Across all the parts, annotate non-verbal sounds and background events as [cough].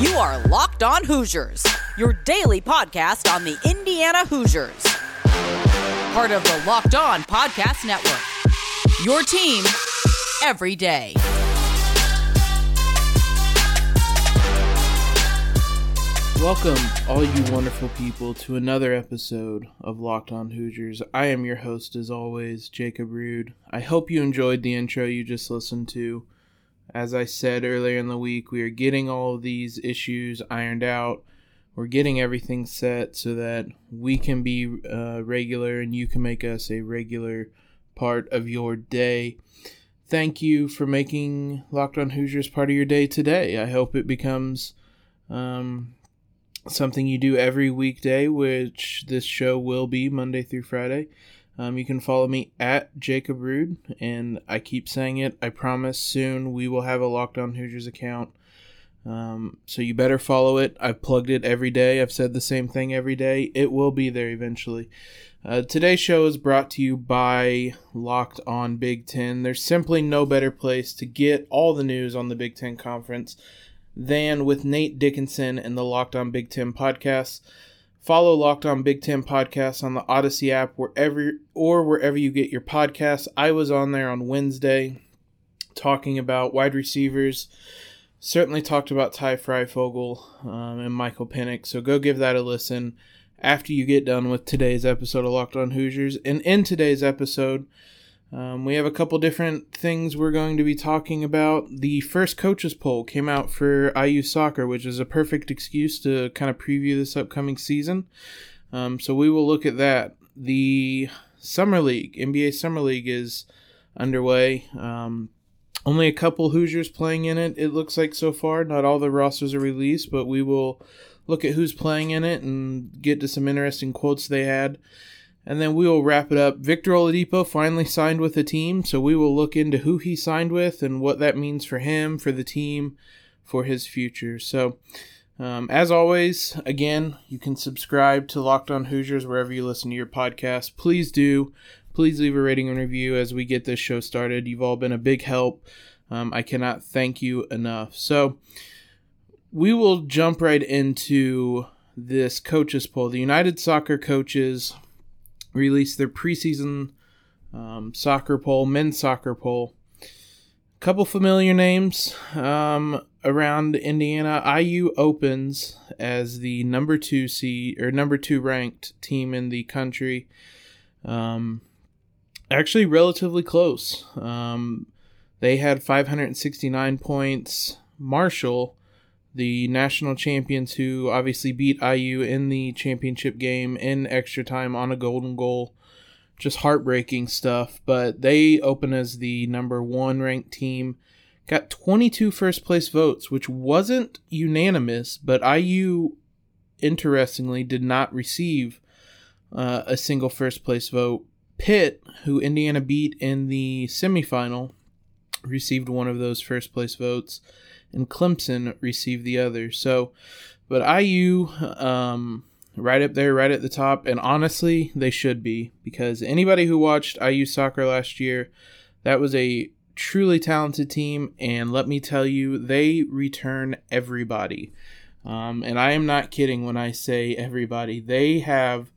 You are Locked On Hoosiers, your daily podcast on the Indiana Hoosiers. Part of the Locked On Podcast Network. Your team every day. Welcome, all you wonderful people, to another episode of Locked On Hoosiers. I am your host, as always, Jacob Rude. I hope you enjoyed the intro you just listened to. As I said earlier in the week, we are getting all of these issues ironed out. We're getting everything set so that we can be uh, regular and you can make us a regular part of your day. Thank you for making Locked On Hoosiers part of your day today. I hope it becomes um, something you do every weekday, which this show will be Monday through Friday. Um, you can follow me at Jacob Rude, and I keep saying it. I promise soon we will have a Locked On Hoosiers account. Um, so you better follow it. I've plugged it every day. I've said the same thing every day. It will be there eventually. Uh, today's show is brought to you by Locked On Big Ten. There's simply no better place to get all the news on the Big Ten Conference than with Nate Dickinson and the Locked On Big Ten podcast. Follow Locked On Big Ten podcast on the Odyssey app wherever or wherever you get your podcasts. I was on there on Wednesday talking about wide receivers. Certainly talked about Ty Fryfogle um, and Michael Penix. So go give that a listen after you get done with today's episode of Locked On Hoosiers. And in today's episode, um, we have a couple different things we're going to be talking about. The first coaches poll came out for IU soccer, which is a perfect excuse to kind of preview this upcoming season. Um, so we will look at that. The summer league, NBA summer league, is underway. Um, only a couple Hoosiers playing in it. It looks like so far. Not all the rosters are released, but we will look at who's playing in it and get to some interesting quotes they had. And then we will wrap it up. Victor Oladipo finally signed with the team, so we will look into who he signed with and what that means for him, for the team, for his future. So, um, as always, again, you can subscribe to Locked On Hoosiers wherever you listen to your podcast. Please do. Please leave a rating and review as we get this show started. You've all been a big help. Um, I cannot thank you enough. So, we will jump right into this coaches poll. The United Soccer Coaches released their preseason um, soccer poll, men's soccer poll. A Couple familiar names um, around Indiana. IU opens as the number two seed or number two ranked team in the country. Um, actually, relatively close. Um, they had 569 points. Marshall, the national champions who obviously beat IU in the championship game in extra time on a golden goal. Just heartbreaking stuff. But they open as the number one ranked team. Got 22 first place votes, which wasn't unanimous, but IU, interestingly, did not receive uh, a single first place vote. Pitt, who Indiana beat in the semifinal, received one of those first place votes and Clemson received the other. So, but IU, um, right up there, right at the top, and honestly, they should be because anybody who watched IU soccer last year, that was a truly talented team, and let me tell you, they return everybody. Um, and I am not kidding when I say everybody. They have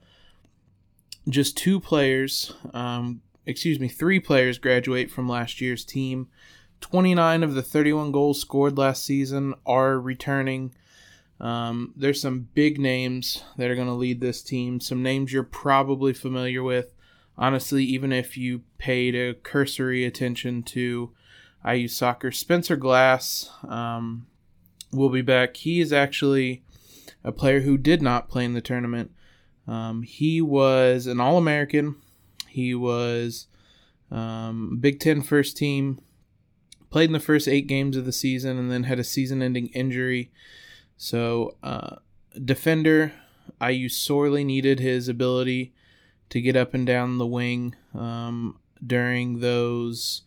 just two players, um, excuse me, three players graduate from last year's team. 29 of the 31 goals scored last season are returning. Um, there's some big names that are going to lead this team. Some names you're probably familiar with. Honestly, even if you paid a cursory attention to IU soccer, Spencer Glass um, will be back. He is actually a player who did not play in the tournament. Um, he was an All American. He was um, Big Ten first team played in the first eight games of the season and then had a season ending injury. So, uh, defender, IU sorely needed his ability to get up and down the wing um, during those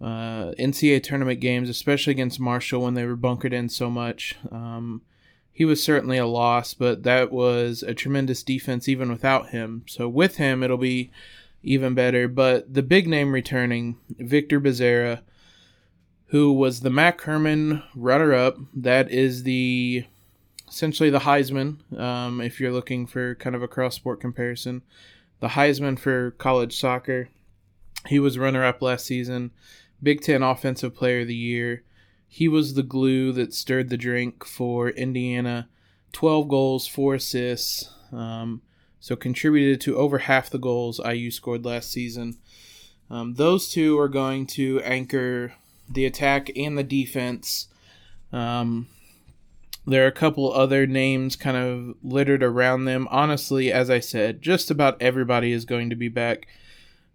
uh, NCAA tournament games, especially against Marshall when they were bunkered in so much. Um, he was certainly a loss, but that was a tremendous defense even without him. So with him, it'll be even better. But the big name returning, Victor Bezerra, who was the Mac Hermann runner up. That is the essentially the Heisman, um, if you're looking for kind of a cross sport comparison. The Heisman for college soccer. He was runner up last season, Big Ten Offensive Player of the Year. He was the glue that stirred the drink for Indiana. 12 goals, 4 assists, um, so contributed to over half the goals IU scored last season. Um, those two are going to anchor the attack and the defense. Um, there are a couple other names kind of littered around them. Honestly, as I said, just about everybody is going to be back.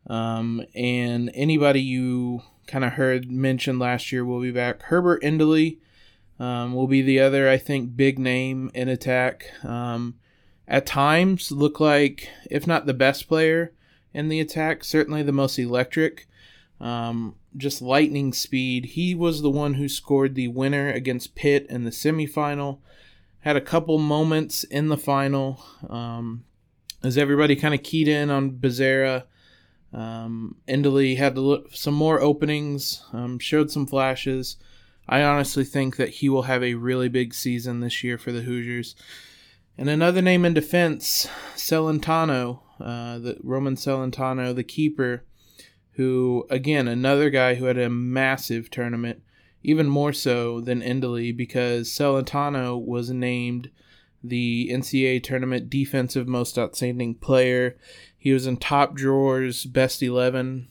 Um, and anybody you kind of heard mentioned last year will be back. Herbert Endeley um, will be the other, I think, big name in attack. Um, at times, look like, if not the best player in the attack, certainly the most electric. Um, just lightning speed. He was the one who scored the winner against Pitt in the semifinal. Had a couple moments in the final um, as everybody kind of keyed in on Bezerra. Um, Endeley had look, some more openings, um, showed some flashes. I honestly think that he will have a really big season this year for the Hoosiers. And another name in defense, Celentano, uh, the Roman Celentano, the keeper who, again, another guy who had a massive tournament, even more so than Endeley, because Celentano was named the NCAA tournament defensive most outstanding player. He was in TopDrawer's, best 11,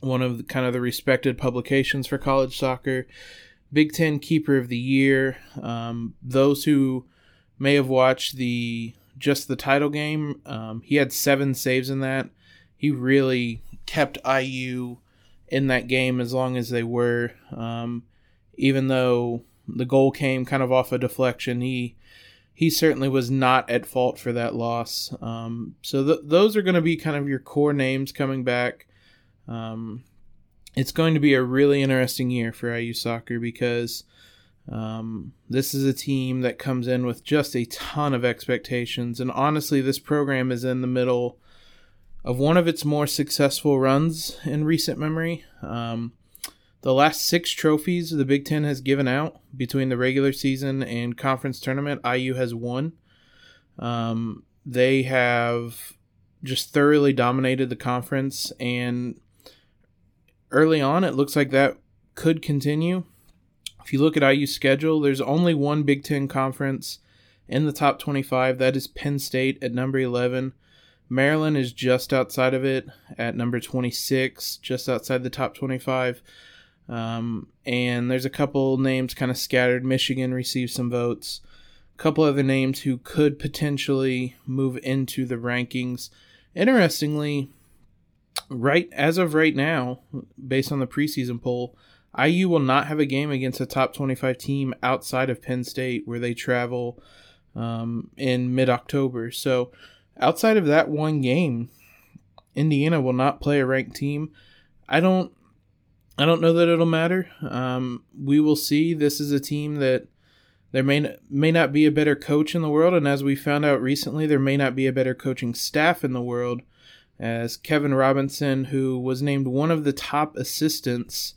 one of the, kind of the respected publications for college soccer. Big Ten Keeper of the Year. Um, those who may have watched the just the title game, um, he had seven saves in that. He really kept IU in that game as long as they were. Um, even though the goal came kind of off a deflection, he he certainly was not at fault for that loss. Um, so th- those are going to be kind of your core names coming back. Um, it's going to be a really interesting year for IU soccer because um, this is a team that comes in with just a ton of expectations, and honestly, this program is in the middle of one of its more successful runs in recent memory. Um, the last six trophies the Big Ten has given out between the regular season and conference tournament, IU has won. Um, they have just thoroughly dominated the conference, and early on, it looks like that could continue. If you look at IU's schedule, there's only one Big Ten conference in the top 25. That is Penn State at number 11. Maryland is just outside of it at number 26, just outside the top 25. Um, and there's a couple names kind of scattered. Michigan received some votes. A couple other names who could potentially move into the rankings. Interestingly, right as of right now, based on the preseason poll, IU will not have a game against a top 25 team outside of Penn State, where they travel um, in mid October. So outside of that one game, Indiana will not play a ranked team. I don't I don't know that it'll matter. Um, we will see. This is a team that there may may not be a better coach in the world, and as we found out recently, there may not be a better coaching staff in the world. As Kevin Robinson, who was named one of the top assistants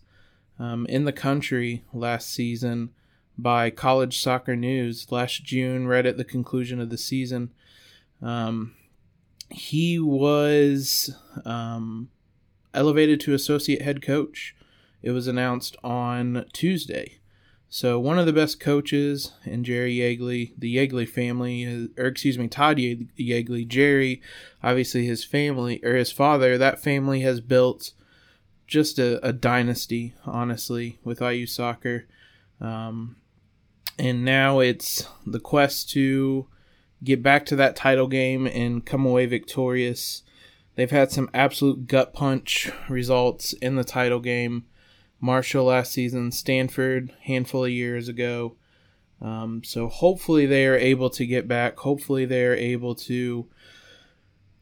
um, in the country last season by College Soccer News last June, right at the conclusion of the season, um, he was um, elevated to associate head coach. It was announced on Tuesday. So one of the best coaches in Jerry Yeagley, the Yeagley family, or excuse me, Todd Yeagley, Jerry, obviously his family or his father, that family has built just a, a dynasty, honestly, with IU soccer. Um, and now it's the quest to get back to that title game and come away victorious. They've had some absolute gut punch results in the title game. Marshall last season, Stanford handful of years ago. Um, so hopefully they are able to get back. Hopefully they are able to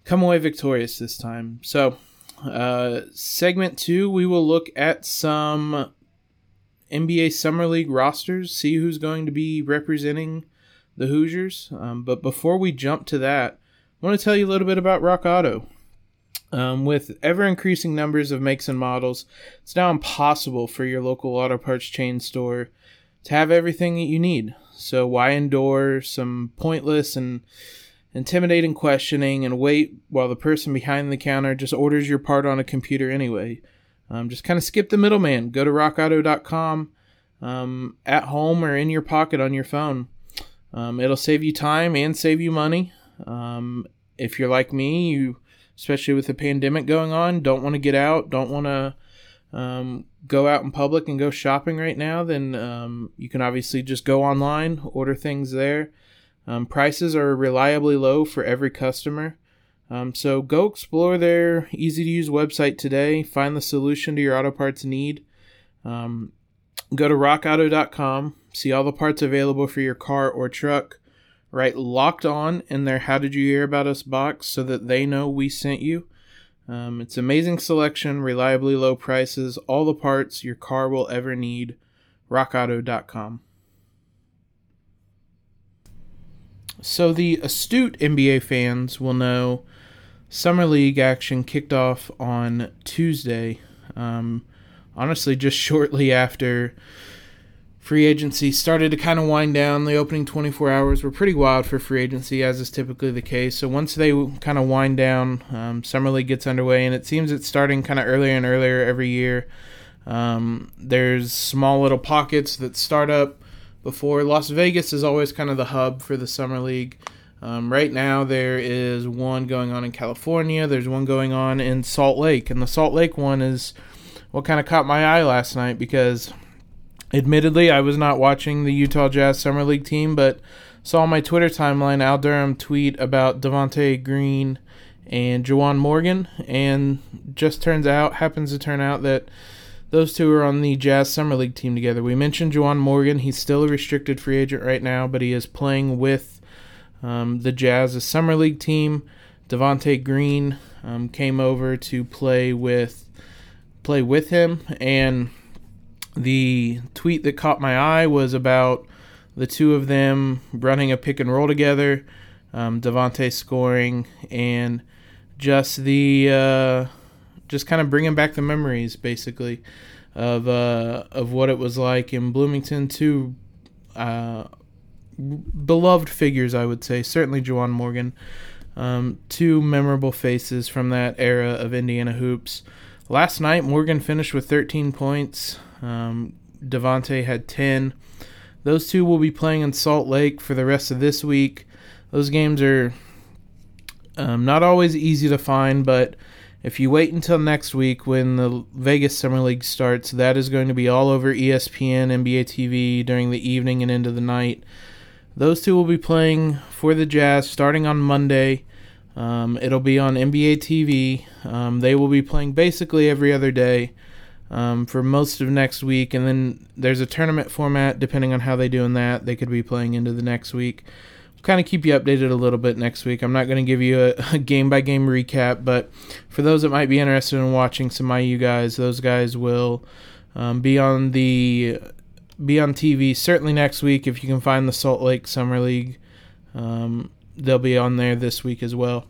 come away victorious this time. So, uh, segment two, we will look at some NBA Summer League rosters, see who's going to be representing the Hoosiers. Um, but before we jump to that, I want to tell you a little bit about Rock Auto. Um, with ever increasing numbers of makes and models, it's now impossible for your local auto parts chain store to have everything that you need. So, why endure some pointless and intimidating questioning and wait while the person behind the counter just orders your part on a computer anyway? Um, just kind of skip the middleman. Go to rockauto.com um, at home or in your pocket on your phone. Um, it'll save you time and save you money. Um, if you're like me, you especially with the pandemic going on, don't want to get out, don't want to um, go out in public and go shopping right now, then um, you can obviously just go online, order things there. Um, prices are reliably low for every customer. Um, so go explore their easy to use website today. Find the solution to your auto parts need. Um, go to rockauto.com, see all the parts available for your car or truck. Write locked on in their How Did You Hear About Us box so that they know we sent you. Um, it's amazing selection, reliably low prices, all the parts your car will ever need. RockAuto.com. So, the astute NBA fans will know Summer League action kicked off on Tuesday. Um, honestly, just [laughs] shortly after free agency started to kind of wind down. The opening 24 hours were pretty wild for free agency, as is typically the case. So once they kind of wind down, um, summer league gets underway, and it seems it's starting kind of earlier and earlier every year. Um, there's small little pockets that start up before. Las Vegas is always kind of the hub for the summer league. Um, right now, there is one going on in California. There's one going on in Salt Lake, and the Salt Lake one is what kind of caught my eye last night because Admittedly, I was not watching the Utah Jazz Summer League team, but saw my Twitter timeline Al Durham tweet about Devonte Green and Juwan Morgan, and just turns out, happens to turn out that those two are on the Jazz Summer League team together. We mentioned Juwan Morgan; he's still a restricted free agent right now, but he is playing with um, the Jazz's Summer League team. Devonte Green um, came over to play with play with him, and the tweet that caught my eye was about the two of them running a pick and roll together, um, Devonte scoring, and just the uh, just kind of bringing back the memories, basically, of uh, of what it was like in Bloomington. Two uh, beloved figures, I would say, certainly Juwan Morgan. Um, two memorable faces from that era of Indiana hoops. Last night, Morgan finished with 13 points, um, Devonte had 10. Those two will be playing in Salt Lake for the rest of this week. Those games are um, not always easy to find, but if you wait until next week when the Vegas Summer League starts, that is going to be all over ESPN, NBA TV during the evening and into the night. Those two will be playing for the Jazz starting on Monday. Um, it'll be on NBA TV. Um, they will be playing basically every other day um, for most of next week, and then there's a tournament format. Depending on how they do in that, they could be playing into the next week. We'll kind of keep you updated a little bit next week. I'm not going to give you [laughs] a game by game recap, but for those that might be interested in watching some IU guys, those guys will um, be on the be on TV certainly next week if you can find the Salt Lake Summer League. Um, they'll be on there this week as well.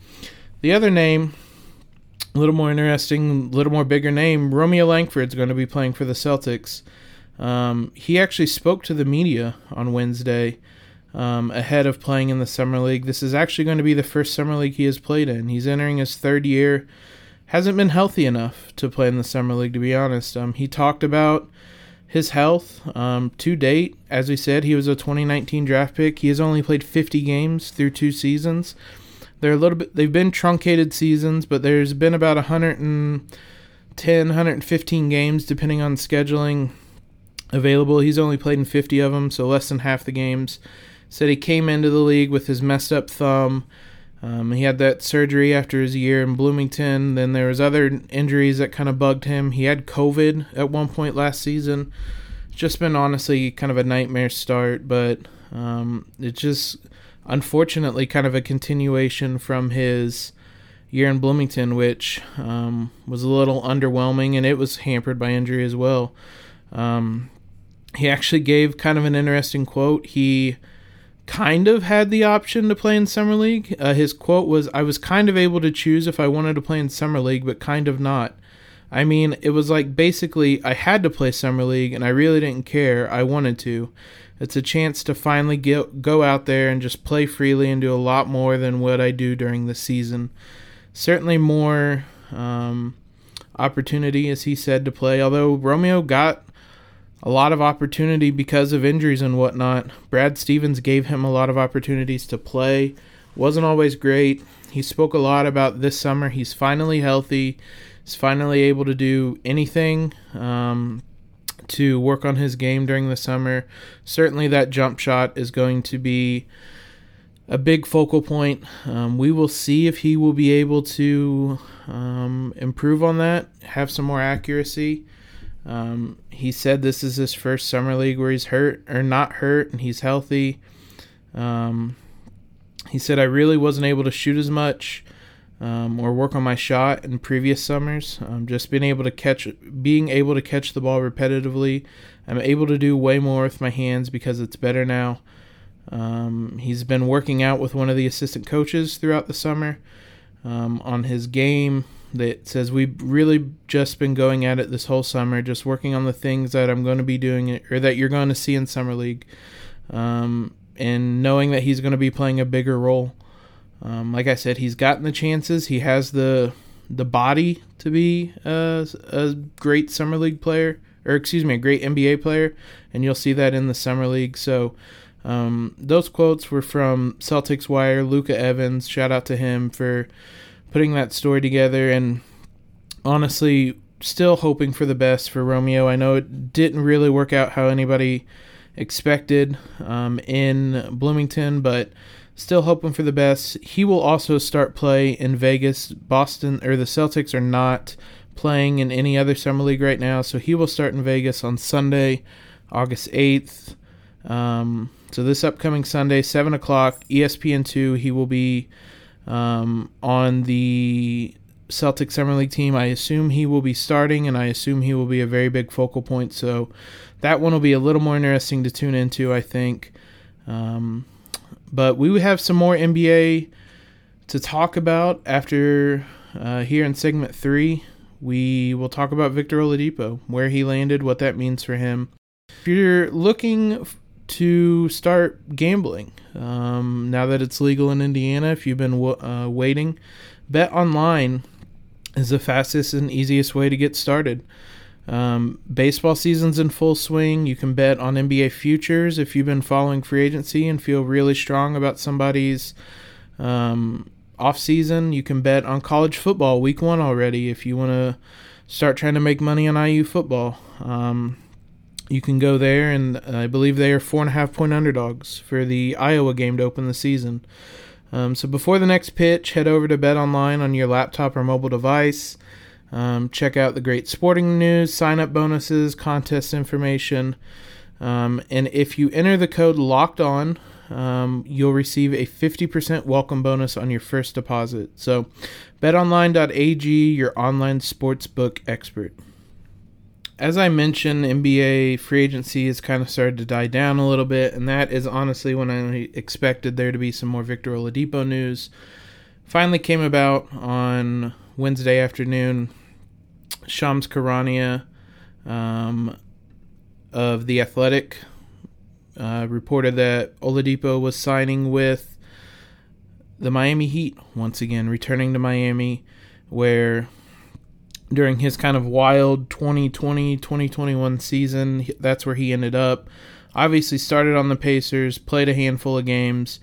The other name a little more interesting, a little more bigger name, Romeo Langford's going to be playing for the Celtics. Um, he actually spoke to the media on Wednesday um, ahead of playing in the Summer League. This is actually going to be the first Summer League he has played in. He's entering his third year. Hasn't been healthy enough to play in the Summer League, to be honest. Um, he talked about his health um, to date. As we said, he was a 2019 draft pick. He has only played 50 games through two seasons. They're a little bit. They've been truncated seasons, but there's been about 110, 115 games depending on scheduling available. He's only played in 50 of them, so less than half the games. Said he came into the league with his messed up thumb. Um, he had that surgery after his year in Bloomington. Then there was other injuries that kind of bugged him. He had COVID at one point last season. It's just been honestly kind of a nightmare start, but um, it just unfortunately kind of a continuation from his year in Bloomington, which um, was a little underwhelming and it was hampered by injury as well. Um, he actually gave kind of an interesting quote. He kind of had the option to play in Summer League. Uh, his quote was, I was kind of able to choose if I wanted to play in Summer League, but kind of not. I mean, it was like basically I had to play Summer League and I really didn't care. I wanted to. It's a chance to finally get, go out there and just play freely and do a lot more than what I do during the season. Certainly more um, opportunity, as he said, to play. Although Romeo got a lot of opportunity because of injuries and whatnot. Brad Stevens gave him a lot of opportunities to play. Wasn't always great. He spoke a lot about this summer. He's finally healthy. He's finally able to do anything um, to work on his game during the summer. Certainly, that jump shot is going to be a big focal point. Um, we will see if he will be able to um, improve on that, have some more accuracy. Um, he said this is his first summer league where he's hurt or not hurt and he's healthy. Um, he said I really wasn't able to shoot as much um, or work on my shot in previous summers. Um, just being able to catch, being able to catch the ball repetitively. I'm able to do way more with my hands because it's better now. Um, he's been working out with one of the assistant coaches throughout the summer um, on his game that says we've really just been going at it this whole summer, just working on the things that I'm going to be doing or that you're going to see in summer league, um, and knowing that he's going to be playing a bigger role. Um, like I said, he's gotten the chances. He has the the body to be a, a great summer league player, or excuse me, a great NBA player, and you'll see that in the summer league. So. Um, those quotes were from Celtics Wire, Luca Evans. Shout out to him for putting that story together and honestly still hoping for the best for Romeo. I know it didn't really work out how anybody expected um, in Bloomington, but still hoping for the best. He will also start play in Vegas. Boston or the Celtics are not playing in any other summer league right now, so he will start in Vegas on Sunday, August eighth. Um, so this upcoming Sunday, seven o'clock, ESPN two. He will be um, on the Celtic Summer League team. I assume he will be starting, and I assume he will be a very big focal point. So that one will be a little more interesting to tune into, I think. Um, but we have some more NBA to talk about after uh, here in segment three. We will talk about Victor Oladipo, where he landed, what that means for him. If you're looking to start gambling um, now that it's legal in Indiana. If you've been uh, waiting, Bet Online is the fastest and easiest way to get started. Um, baseball season's in full swing. You can bet on NBA futures if you've been following free agency and feel really strong about somebody's um, off season. You can bet on college football week one already if you want to start trying to make money on IU football. Um, you can go there, and I believe they are four and a half point underdogs for the Iowa game to open the season. Um, so before the next pitch, head over to Bet Online on your laptop or mobile device. Um, check out the great sporting news, sign up bonuses, contest information. Um, and if you enter the code locked on, um, you'll receive a 50% welcome bonus on your first deposit. So, betonline.ag, your online sportsbook expert as I mentioned, NBA free agency has kind of started to die down a little bit, and that is honestly when I expected there to be some more Victor Oladipo news. Finally came about on Wednesday afternoon. Shams Charania um, of The Athletic uh, reported that Oladipo was signing with the Miami Heat once again, returning to Miami, where during his kind of wild 2020 2021 season. That's where he ended up. Obviously, started on the Pacers, played a handful of games,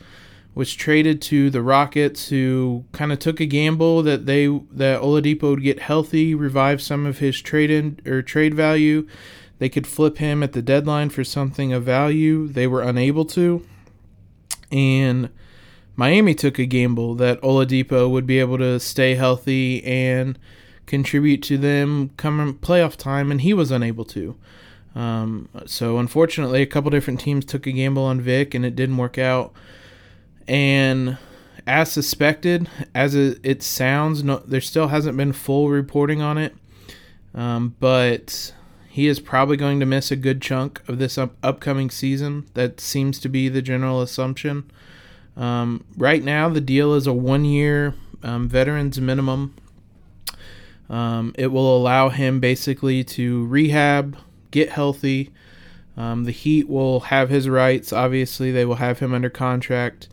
was traded to the Rockets, who kind of took a gamble that they that Oladipo would get healthy, revive some of his trade in, or trade value. They could flip him at the deadline for something of value. They were unable to, and Miami took a gamble that Oladipo would be able to stay healthy and contribute to them come playoff time, and he was unable to. Um, so unfortunately, a couple different teams took a gamble on Vic, and it didn't work out. And as suspected, as it, sounds, no, there still hasn't been full reporting on it. Um, but he is probably going to miss a good chunk of this up- upcoming season. That seems to be the general assumption. Um, right now, the deal is a one year um, veterans minimum. Um, it will allow him basically to rehab, get healthy. Um, the Heat will have his rights. Obviously, they will have him under contract.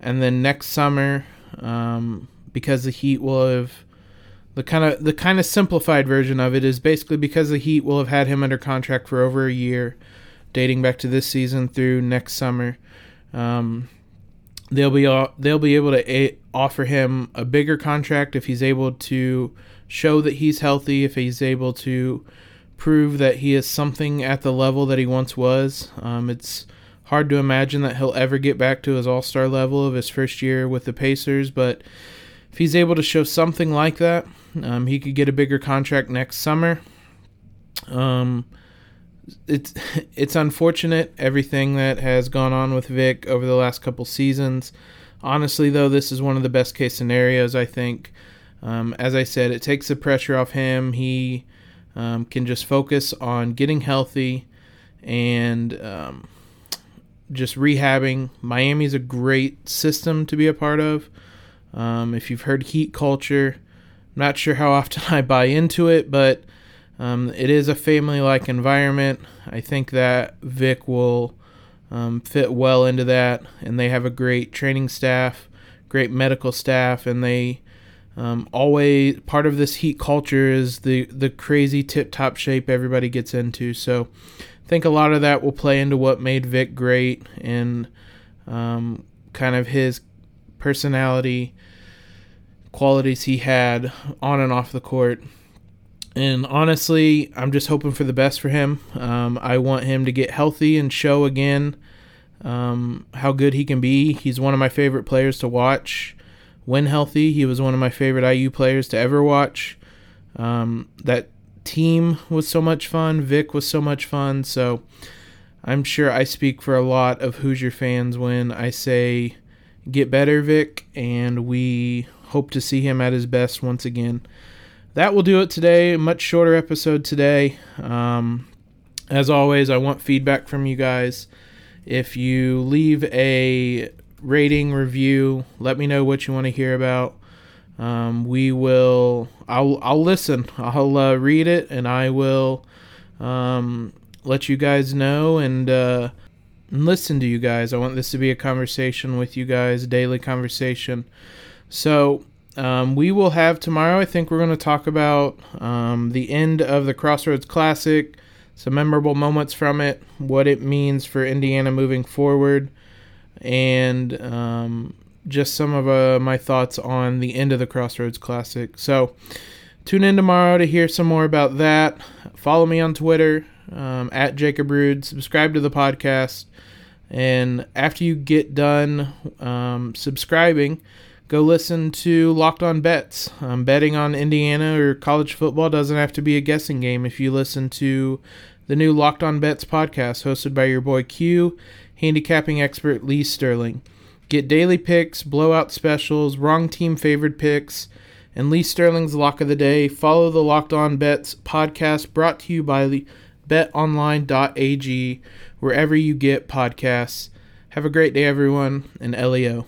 And then next summer, um, because the Heat will have the kind of the kind of simplified version of it is basically because the Heat will have had him under contract for over a year, dating back to this season through next summer. Um, they'll be they'll be able to a- offer him a bigger contract if he's able to show that he's healthy, if he's able to prove that he is something at the level that he once was. Um, it's hard to imagine that he'll ever get back to his All Star level of his first year with the Pacers, but if he's able to show something like that, um, he could get a bigger contract next summer. Um, it's [laughs] it's unfortunate everything that has gone on with Vic over the last couple seasons. Honestly, though, this is one of the best case scenarios. I think. Um, as I said, it takes the pressure off him. He um, can just focus on getting healthy and um, just rehabbing. Miami's a great system to be a part of. Um, if you've heard heat culture, I'm not sure how [laughs] often I buy into it, but um, it is a family like environment. I think that Vic will um, fit well into that, and they have a great training staff, great medical staff, and they um, always part of this heat culture is the the crazy tip top shape everybody gets into. So I think a lot of that will play into what made Vic great and um, kind of his personality qualities he had on and off the court. And honestly, I'm just hoping for the best for him. Um, I want him to get healthy and show again um, how good he can be. He's one of my favorite players to watch when healthy. He was one of my favorite IU players to ever watch. Um, that team was so much fun. Vic was so much fun. So I'm sure I speak for a lot of Hoosier fans when I say get better, Vic, and we hope to see him at his best once again. That will do it today. Much shorter episode today. Um, as always, I want feedback from you guys. If you leave a rating review, let me know what you want to hear about. Um, we will. I'll. I'll listen. I'll uh, read it, and I will um, let you guys know and uh, listen to you guys. I want this to be a conversation with you guys, daily conversation. So um, we will have tomorrow. I think we're going to talk about um, the end of the Crossroads Classic, some memorable moments from it, what it means for Indiana moving forward, and um, just some of uh, my thoughts on the end of the Crossroads Classic. So tune in tomorrow to hear some more about that. Follow me on Twitter um, at Jacob Rude. Subscribe to the podcast. And after you get done um, subscribing, go listen to Locked On Bets. Um, betting on Indiana or college football doesn't have to be a guessing game if you listen to the new Locked On Bets podcast hosted by your boy Q, handicapping expert Lee Sterling. Get daily picks, blowout specials, wrong team favored picks, and Lee Sterling's lock of the day. Follow the Locked On Bets podcast brought to you by betonline.ag, wherever you get podcasts. Have a great day, everyone, and LEO.